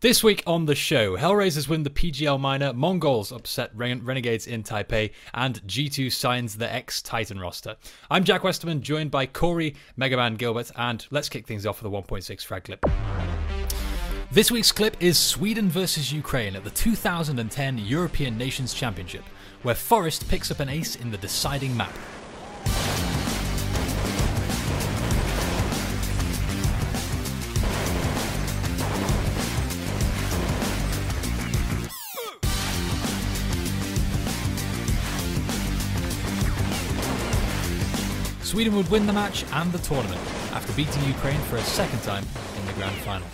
This week on the show, Hellraisers win the PGL Minor, Mongols upset Ren- Renegades in Taipei, and G2 signs the ex Titan roster. I'm Jack Westerman, joined by Corey, Megaman Gilbert, and let's kick things off with a 1.6 frag clip. This week's clip is Sweden versus Ukraine at the 2010 European Nations Championship, where f0rest picks up an ace in the deciding map. Sweden would win the match and the tournament after beating Ukraine for a second time in the grand final.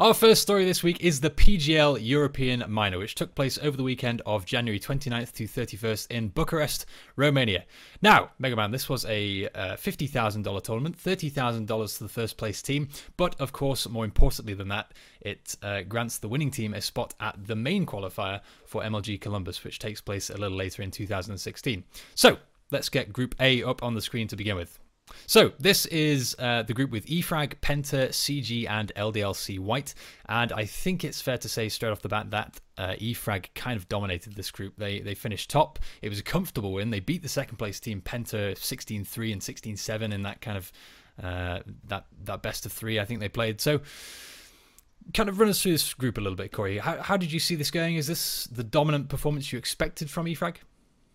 Our first story this week is the PGL European Minor, which took place over the weekend of January 29th to 31st in Bucharest, Romania. Now, Mega Man, this was a uh, $50,000 tournament, $30,000 to the first place team, but of course, more importantly than that, it uh, grants the winning team a spot at the main qualifier for MLG Columbus, which takes place a little later in 2016. So, let's get Group A up on the screen to begin with. So this is uh, the group with eFrag, Penta, CG, and LDLC White, and I think it's fair to say straight off the bat that uh, eFrag kind of dominated this group. They they finished top. It was a comfortable win. They beat the second place team Penta 16-3 and 16-7 in that kind of uh, that that best of three. I think they played so. Kind of run us through this group a little bit, Corey. How, how did you see this going? Is this the dominant performance you expected from eFrag?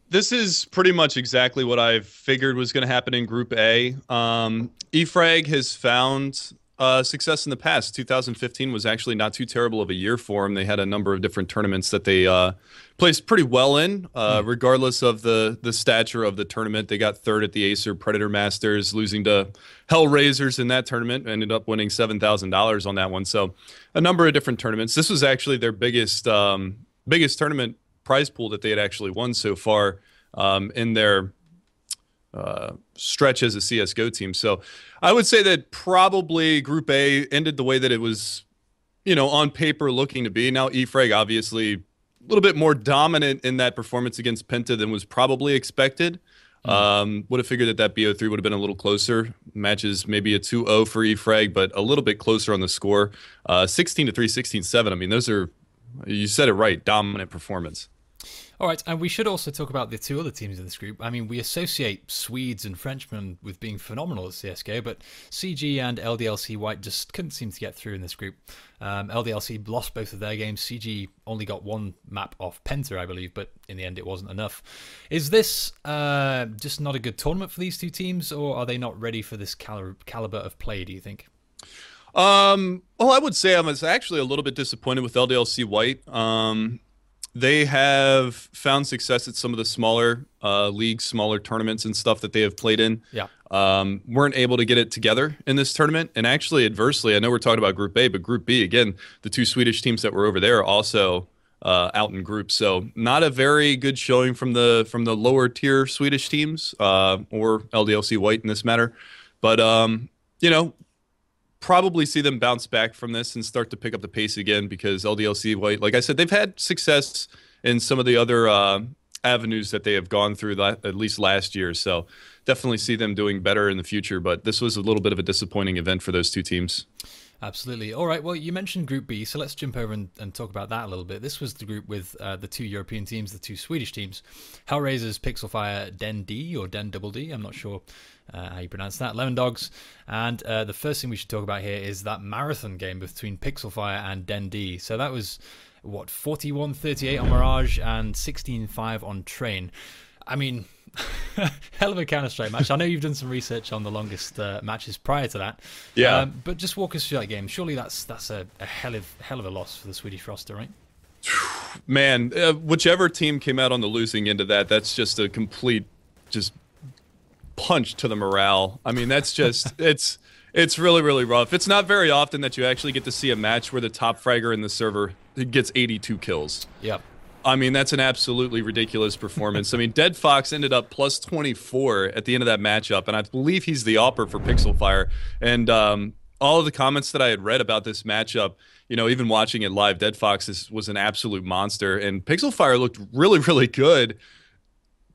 This is pretty much exactly what I figured was going to happen in Group A. Um, eFrag has found uh, success in the past. 2015 was actually not too terrible of a year for them. They had a number of different tournaments that they uh, placed pretty well in, uh, mm. regardless of the the stature of the tournament. They got third at the Acer Predator Masters, losing to Hellraisers in that tournament. Ended up winning seven thousand dollars on that one. So, a number of different tournaments. This was actually their biggest um, biggest tournament prize pool that they had actually won so far um, in their uh, stretch as a CSGO team. So I would say that probably Group A ended the way that it was, you know, on paper looking to be. Now, eFrag obviously a little bit more dominant in that performance against Penta than was probably expected. Mm-hmm. Um, would have figured that that BO3 would have been a little closer. Matches maybe a 2 0 for eFrag, but a little bit closer on the score. Uh, 16 to 3, 16 7. I mean, those are, you said it right, dominant performance. All right, and we should also talk about the two other teams in this group. I mean, we associate Swedes and Frenchmen with being phenomenal at CSGO, but CG and LDLC White just couldn't seem to get through in this group. Um, LDLC lost both of their games. CG only got one map off Penta, I believe, but in the end it wasn't enough. Is this uh, just not a good tournament for these two teams, or are they not ready for this cali- caliber of play, do you think? Um, well, I would say I was actually a little bit disappointed with LDLC White. Um, they have found success at some of the smaller uh, leagues, smaller tournaments, and stuff that they have played in. Yeah. Um, weren't able to get it together in this tournament. And actually, adversely, I know we're talking about Group A, but Group B, again, the two Swedish teams that were over there also uh, out in groups. So not a very good showing from the from the lower tier Swedish teams uh, or LDLC White in this matter. But um, you know, probably see them bounce back from this and start to pick up the pace again because LDLC, like I said, they've had success in some of the other uh, avenues that they have gone through at least last year. So definitely see them doing better in the future. But this was a little bit of a disappointing event for those two teams. Absolutely. All right. Well, you mentioned Group B, so let's jump over and, and talk about that a little bit. This was the group with uh, the two European teams, the two Swedish teams, Hellraisers, Pixelfire, Den D or Den Double D. I'm not sure uh, how you pronounce that. Lemon Dogs. And uh, the first thing we should talk about here is that marathon game between Pixelfire and Den D. So that was what 41-38 on Mirage and 16-5 on Train. I mean, hell of a Counter Strike match. I know you've done some research on the longest uh, matches prior to that. Yeah. Um, but just walk us through that game. Surely that's that's a, a, hell of hell of a loss for the Swedish roster, right? Man, uh, whichever team came out on the losing end of that, that's just a complete just punch to the morale. I mean, that's just it's it's really really rough. It's not very often that you actually get to see a match where the top fragger in the server gets 82 kills. Yep. I mean, that's an absolutely ridiculous performance. I mean, Dead Fox ended up plus 24 at the end of that matchup, and I believe he's the AWPer for Pixel Fire. And um, all of the comments that I had read about this matchup, you know, even watching it live, Dead Fox is, was an absolute monster, and Pixel Fire looked really, really good.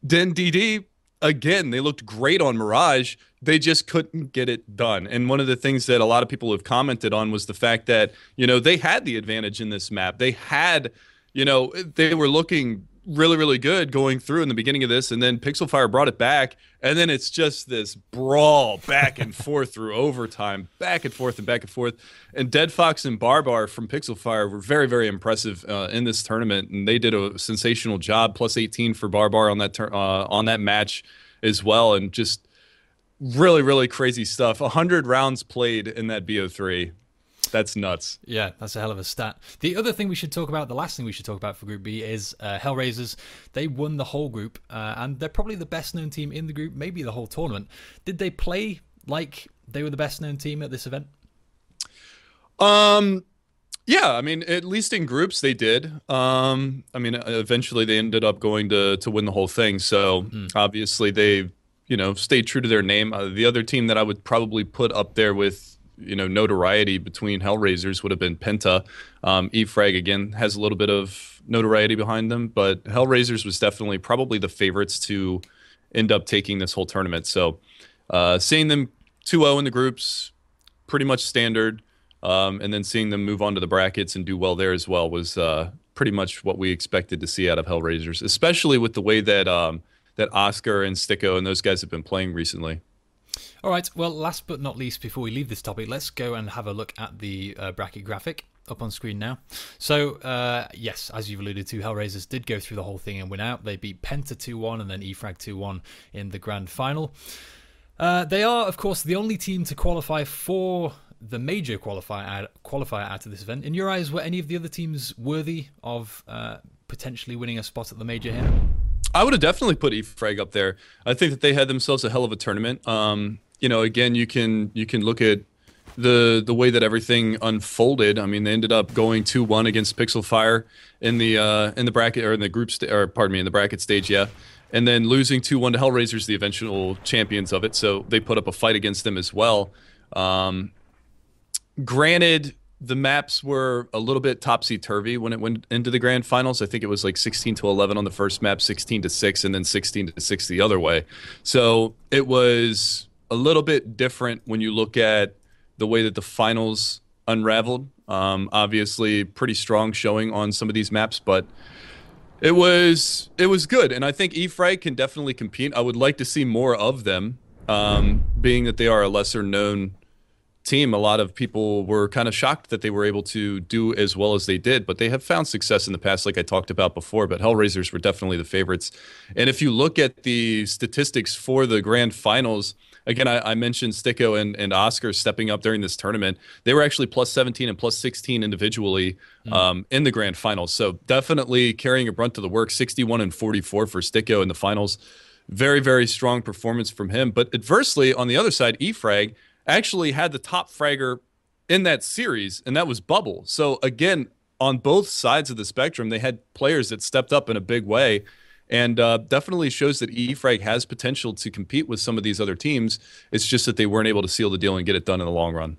Then DD again, they looked great on Mirage. They just couldn't get it done. And one of the things that a lot of people have commented on was the fact that, you know, they had the advantage in this map. They had, you know, they were looking really, really good going through in the beginning of this, and then Pixel Fire brought it back, and then it's just this brawl back and forth through overtime, back and forth and back and forth. And Dead Fox and Barbar from Pixel Fire were very, very impressive uh, in this tournament, and they did a sensational job. Plus 18 for Barbar on that ter- uh, on that match as well, and just really, really crazy stuff. 100 rounds played in that BO3 that's nuts. Yeah, that's a hell of a stat. The other thing we should talk about, the last thing we should talk about for Group B is uh, Hellraisers. They won the whole group, uh, and they're probably the best known team in the group, maybe the whole tournament. Did they play like they were the best known team at this event? Um, yeah, I mean, at least in groups they did. Um, I mean, eventually they ended up going to to win the whole thing. So mm. obviously they, you know, stayed true to their name. Uh, the other team that I would probably put up there with you know notoriety between Hellraisers would have been Penta. Um, E-Frag again has a little bit of notoriety behind them, but Hellraisers was definitely probably the favorites to end up taking this whole tournament. So uh, seeing them 2-0 in the groups, pretty much standard, um, and then seeing them move on to the brackets and do well there as well was uh, pretty much what we expected to see out of Hellraisers, especially with the way that um, that oskar and Styko and those guys have been playing recently. All right. Well, last but not least, before we leave this topic, let's go and have a look at the uh, bracket graphic up on screen now. So, uh, yes, as you've alluded to, Hellraisers did go through the whole thing and win out. They beat Penta 2 1 and then EFrag 2 1 in the grand final. Uh, they are, of course, the only team to qualify for the major qualifier qualifier out of this event. In your eyes, were any of the other teams worthy of uh, potentially winning a spot at the major here? I would have definitely put EFrag up there. I think that they had themselves a hell of a tournament. Um, you know, again, you can you can look at the the way that everything unfolded. I mean, they ended up going two one against Pixel Fire in the uh, in the bracket or in the group st- or pardon me in the bracket stage, yeah, and then losing two one to Hellraisers, the eventual champions of it. So they put up a fight against them as well. Um, granted, the maps were a little bit topsy turvy when it went into the grand finals. I think it was like 16 to 11 on the first map, 16 to 6, and then 16 to 6 the other way. So it was a little bit different when you look at the way that the finals unraveled. Um, obviously, pretty strong showing on some of these maps, but it was it was good, and I think EFrag can definitely compete. I would like to see more of them, um, being that they are a lesser known team. A lot of people were kind of shocked that they were able to do as well as they did, but they have found success in the past, like I talked about before. But Hellraisers were definitely the favorites, and if you look at the statistics for the grand finals again, I, I mentioned Styko and, and oskar stepping up during this tournament. They were actually plus 17 and plus 16 individually mm. um, in the grand finals. So definitely carrying a brunt to the work. 61 and 44 for Styko in the finals. Very, very strong performance from him. But adversely, on the other side, EFrag actually had the top fragger in that series, and that was Bubble. So again, on both sides of the spectrum, they had players that stepped up in a big way and uh, definitely shows that EFrag has potential to compete with some of these other teams. It's just that they weren't able to seal the deal and get it done in the long run.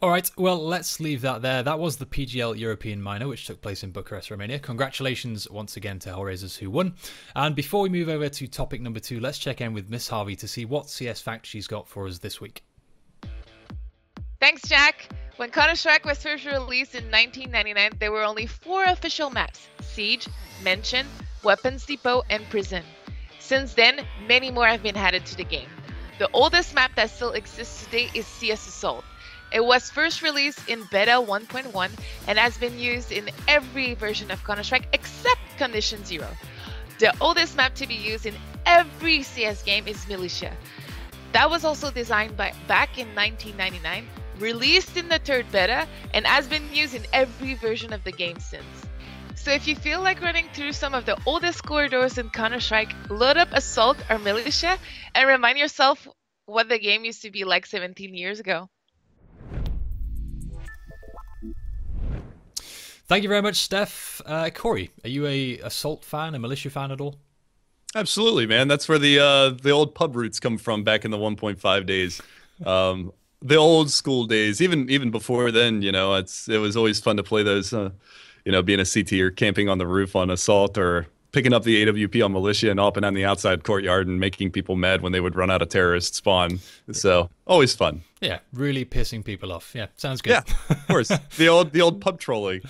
All right, well, let's leave that there. That was the PGL European Minor, which took place in Bucharest, Romania. Congratulations once again to Hellraisers who won. And before we move over to topic number two, let's check in with Miss Harvey to see what CS fact she's got for us this week. Thanks, Jack. When Counter Strike was first released in 1999, there were only four official maps Siege, Mansion, Weapons Depot, and Prison. Since then, many more have been added to the game. The oldest map that still exists today is CS Assault. It was first released in Beta 1.1 and has been used in every version of Counter-Strike except Condition Zero. The oldest map to be used in every CS game is Militia. That was also designed by, back in 1999, released in the third beta, and has been used in every version of the game since. So if you feel like running through some of the oldest corridors in Counter-Strike, load up Assault or Militia and remind yourself what the game used to be like 17 years ago. Thank you very much, Steph. Uh, Corey, are you a Assault fan, a Militia fan at all? Absolutely, man. That's where the uh, the old pub roots come from back in the 1.5 days. Um, the old school days, even even before then, you know, it's it was always fun to play those. Uh, you know, being a CT or camping on the roof on assault or picking up the AWP on militia and up and on the outside courtyard and making people mad when they would run out of terrorist spawn. So always fun. Yeah, really pissing people off. Yeah, sounds good. Yeah, of course. the old the old pub trolling.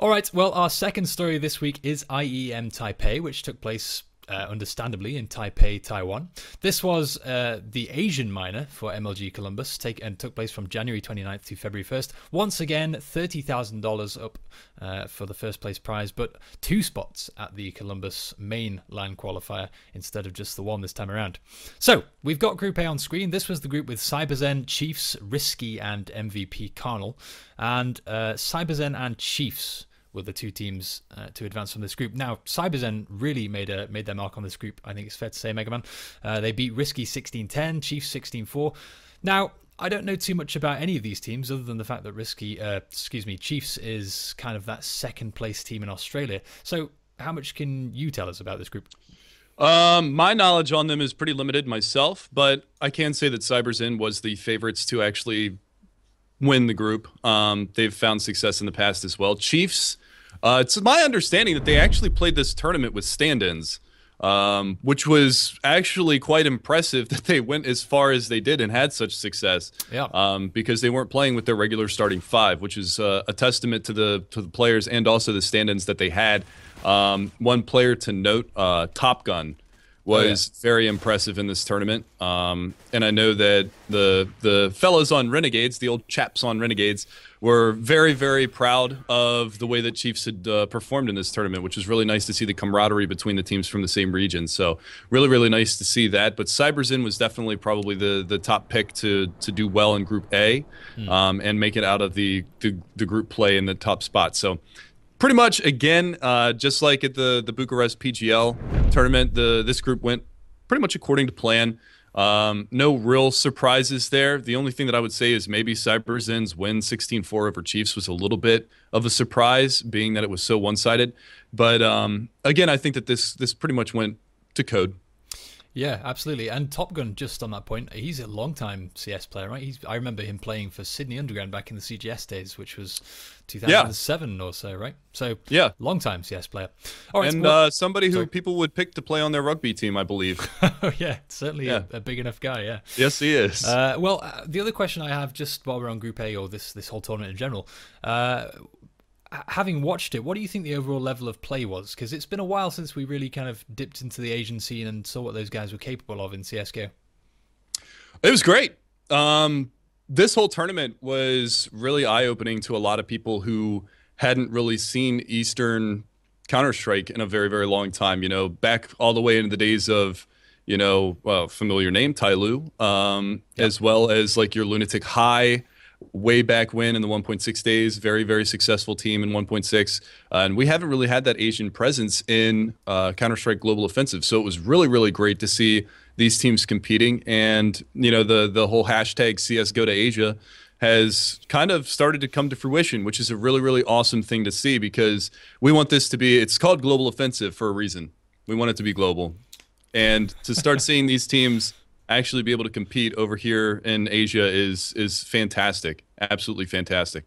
All right. Well, our second story this week is IEM Taipei, which took place uh, understandably, in Taipei, Taiwan. This was uh, the Asian minor for MLG Columbus, take and took place from January 29th to February 1st. Once again, $30,000 up uh, for the first place prize, but two spots at the Columbus main LAN qualifier instead of just the one this time around. So we've got Group A on screen. This was the group with Cyberzen, Chiefs, Risky, and MVP Karnal. And uh, Cyberzen and Chiefs were the two teams uh, to advance from this group. Now, Cyberzen really made a made their mark on this group. I think it's fair to say, Mega Man. Uh, they beat Risky 16-10, Chiefs 16-4. Now, I don't know too much about any of these teams other than the fact that Risky, uh, excuse me, Chiefs is kind of that second place team in Australia. So, how much can you tell us about this group? Um, my knowledge on them is pretty limited myself, but I can say that Cyberzen was the favorites to actually win the group. Um, they've found success in the past as well. Chiefs, uh, it's my understanding that they actually played this tournament with stand ins, um, which was actually quite impressive that they went as far as they did and had such success. Yeah. Um, because they weren't playing with their regular starting five, which is uh, a testament to the to the players and also the stand ins that they had. Um, one player to note, uh, Top Gun was oh, yeah. very impressive in this tournament. Um, and I know that the the fellows on Renegades, the old chaps on Renegades, were very very proud of the way that Chiefs had uh, performed in this tournament, which was really nice to see the camaraderie between the teams from the same region. So really really nice to see that. But Cyberzen was definitely probably the the top pick to to do well in Group A hmm. um, and make it out of the, the the group play in the top spot. So pretty much again, uh, just like at the the Bucharest PGL tournament, the this group went pretty much according to plan. Um, no real surprises there. The only thing that I would say is maybe Cyberzen's win 16-4 over Chiefs was a little bit of a surprise, being that it was so one-sided. But um, again, I think that this this pretty much went to code. Yeah, absolutely. And Top Gun, just on that point, he's a long time CS player, right? He's, I remember him playing for Sydney Underground back in the CGS days, which was 2007 yeah. or so, right? So, yeah, long time CS player. All right, and well, uh, somebody who sorry. people would pick to play on their rugby team, I believe. oh, yeah, certainly yeah. A, a, big enough guy, yeah. Yes, he is. Uh, well, uh, the other question I have, just while we're on Group A or this, this whole tournament in general, uh, having watched it, what do you think the overall level of play was? Because it's been a while since we really kind of dipped into the Asian scene and saw what those guys were capable of in CSGO. It was great. Um, this whole tournament was really eye opening to a lot of people who hadn't really seen Eastern Counter Strike in a very, very long time. You know, back all the way into the days of, you know, well, familiar name, Tyloo, um, yep. as well as like your Lunatic Hai way back when in the 1.6 days. Very, very successful team in 1.6. Uh, and we haven't really had that Asian presence in uh, Counter Strike Global Offensive. So it was really, really great to see these teams competing. And, you know, the, the whole hashtag CSGO to Asia has kind of started to come to fruition, which is a really, really awesome thing to see because we want this to be, it's called Global Offensive for a reason. We want it to be global. And to start seeing these teams actually be able to compete over here in Asia is is fantastic. Absolutely fantastic.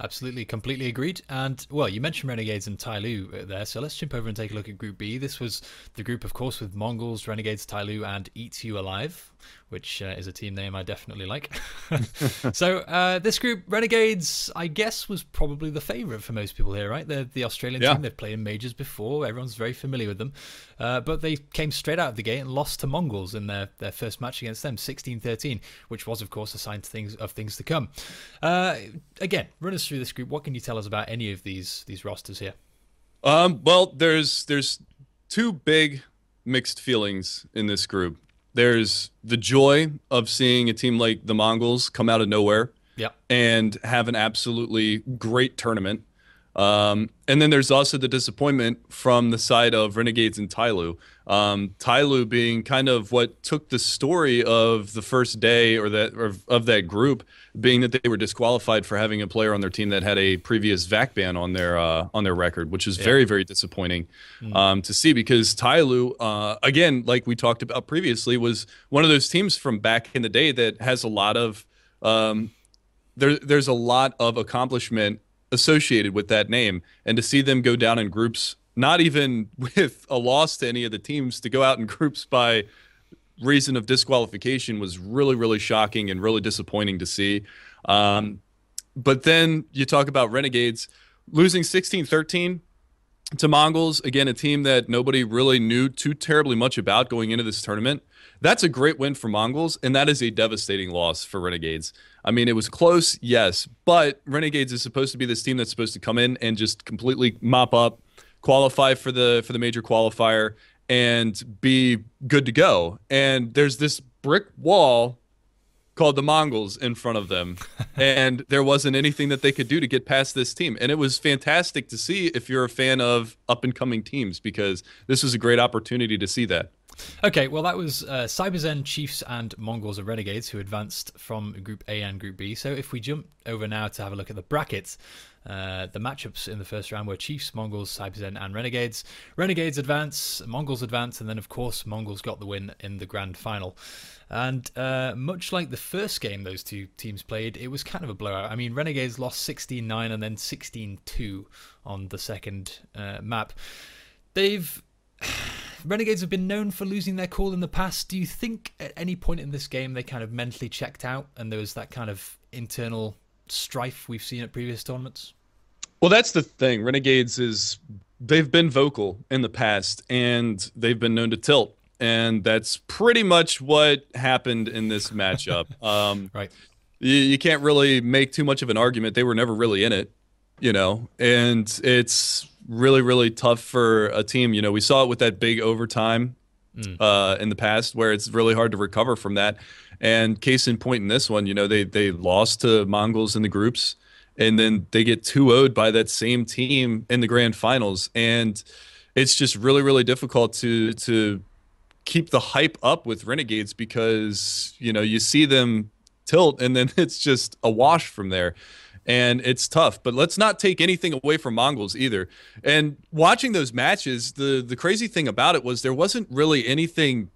Absolutely, completely agreed. And well, you mentioned Renegades and Tyloo uh, there, so let's jump over and take a look at Group B. This was the group, of course, with Mongols, Renegades, Tyloo, and Eats You Alive which uh, is a team name I definitely like. so uh, this group, Renegades, I guess, was probably the favourite for most people here, right? They're the Australian yeah. team. They've played in majors before. Everyone's very familiar with them. Uh, but they came straight out of the gate and lost to Mongols in their, their first match against them, 16-13, which was, of course, a sign to things, of things to come. Uh, again, run us through this group. What can you tell us about any of these these rosters here? Um, well, there's there's two big mixed feelings in this group there's the joy of seeing a team like the Mongols come out of nowhere yep. and have an absolutely great tournament. Um, and then there's also the disappointment from the side of Renegades and Tyloo. Um, Tyloo being kind of what took the story of the first day or that or of that group, being that they were disqualified for having a player on their team that had a previous VAC ban on their uh, on their record, which is yeah. very very disappointing mm. um, to see because Tyloo, uh, again, like we talked about previously, was one of those teams from back in the day that has a lot of um, there, there's a lot of accomplishment associated with that name. And to see them go down in groups not even with a loss to any of the teams, to go out in groups by reason of disqualification was really, really shocking and really disappointing to see. Um, but then you talk about Renegades losing 16 13 to Mongols, again, a team that nobody really knew too terribly much about going into this tournament. That's a great win for Mongols, and that is a devastating loss for Renegades. I mean, it was close, yes, but Renegades is supposed to be this team that's supposed to come in and just completely mop up, qualify for the for the major qualifier, and be good to go. And there's this brick wall called the Mongols in front of them, and there wasn't anything that they could do to get past this team. And it was fantastic to see if you're a fan of up and coming teams because this was a great opportunity to see that. Okay, well, that was uh, Cyberzen, Chiefs, and Mongols and Renegades who advanced from Group A and Group B. So if we jump over now to have a look at the brackets, uh, the matchups in the first round were Chiefs, Mongols, Cyberzen, and Renegades. Renegades advance, Mongols advance, and then, of course, Mongols got the win in the grand final. And uh, much like the first game those two teams played, it was kind of a blowout. I mean, Renegades lost 16 9 and then 16 2 on the second uh, map. They've. Renegades have been known for losing their cool in the past. Do you think at any point in this game they kind of mentally checked out and there was that kind of internal strife we've seen at previous tournaments? Well, that's the thing. Renegades is they've been vocal in the past and they've been known to tilt and that's pretty much what happened in this matchup. Um, right. You, you can't really make too much of an argument. They were never really in it, you know, and it's really, really tough for a team. You know, we saw it with that big overtime mm. uh, in the past where it's really hard to recover from that. And case in point in this one, you know, they they lost to Mongols in the groups, and then they get 2 0 by that same team in the grand finals. And it's just really, really difficult to to keep the hype up with Renegades because, you know, you see them tilt and then it's just a wash from there and it's tough. But let's not take anything away from Mongols either. And watching those matches, the the crazy thing about it was there wasn't really anything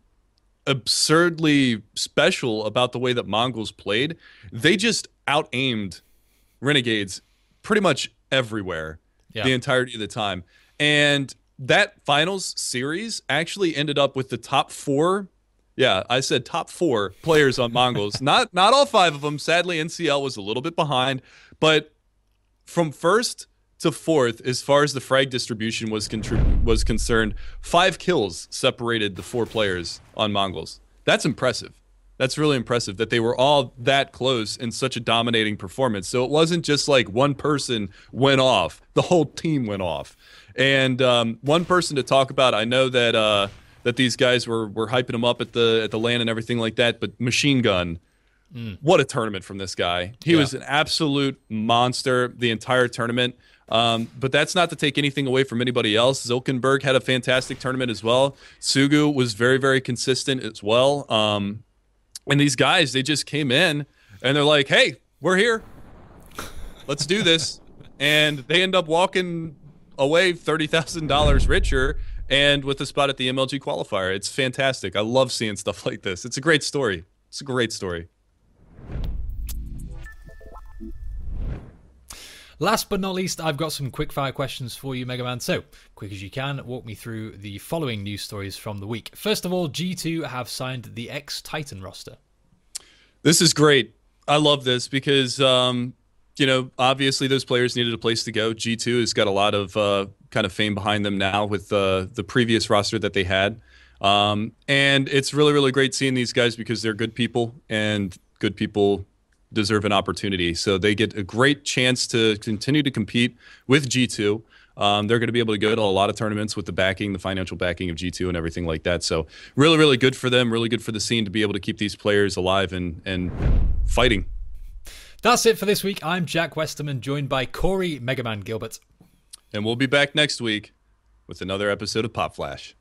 absurdly special about the way that Mongols played. They just out aimed Renegades pretty much everywhere yeah. the entirety of the time. And that finals series actually ended up with the top four. Yeah, I said top four players on Mongols. not not all five of them. Sadly, NCL was a little bit behind, but from first to fourth, as far as the frag distribution was contrib- was concerned, five kills separated the four players on Mongols. That's impressive. That's really impressive that they were all that close in such a dominating performance. So it wasn't just like one person went off; the whole team went off. And um, one person to talk about, I know that uh, that these guys were were hyping him up at the at the LAN and everything like that, but Machine Gun Mm. What a tournament from this guy. He yeah. was an absolute monster the entire tournament. Um, but that's not to take anything away from anybody else. Zilkenberg had a fantastic tournament as well. Sugu was very, very consistent as well. Um, and these guys, they just came in and they're like, hey, we're here. Let's do this. and they end up walking away $30,000 richer and with a spot at the MLG qualifier. It's fantastic. I love seeing stuff like this. It's a great story. It's a great story. Last but not least, I've got some quick fire questions for you, Mega Man. So, quick as you can, walk me through the following news stories from the week. First of all, G2 have signed the ex Titan roster. This is great. I love this because, um, you know, obviously those players needed a place to go. G2 has got a lot of uh, kind of fame behind them now with uh, the previous roster that they had. Um, and it's really, really great seeing these guys because they're good people and good people deserve an opportunity. So they get a great chance to continue to compete with G2. Um, they're going to be able to go to a lot of tournaments with the backing, the financial backing of G2 and everything like that. So really, really good for them. Really good for the scene to be able to keep these players alive and and fighting. That's it for this week. I'm Jack Westerman, joined by Corey Megaman Gilbert. And we'll be back next week with another episode of Pop Flash.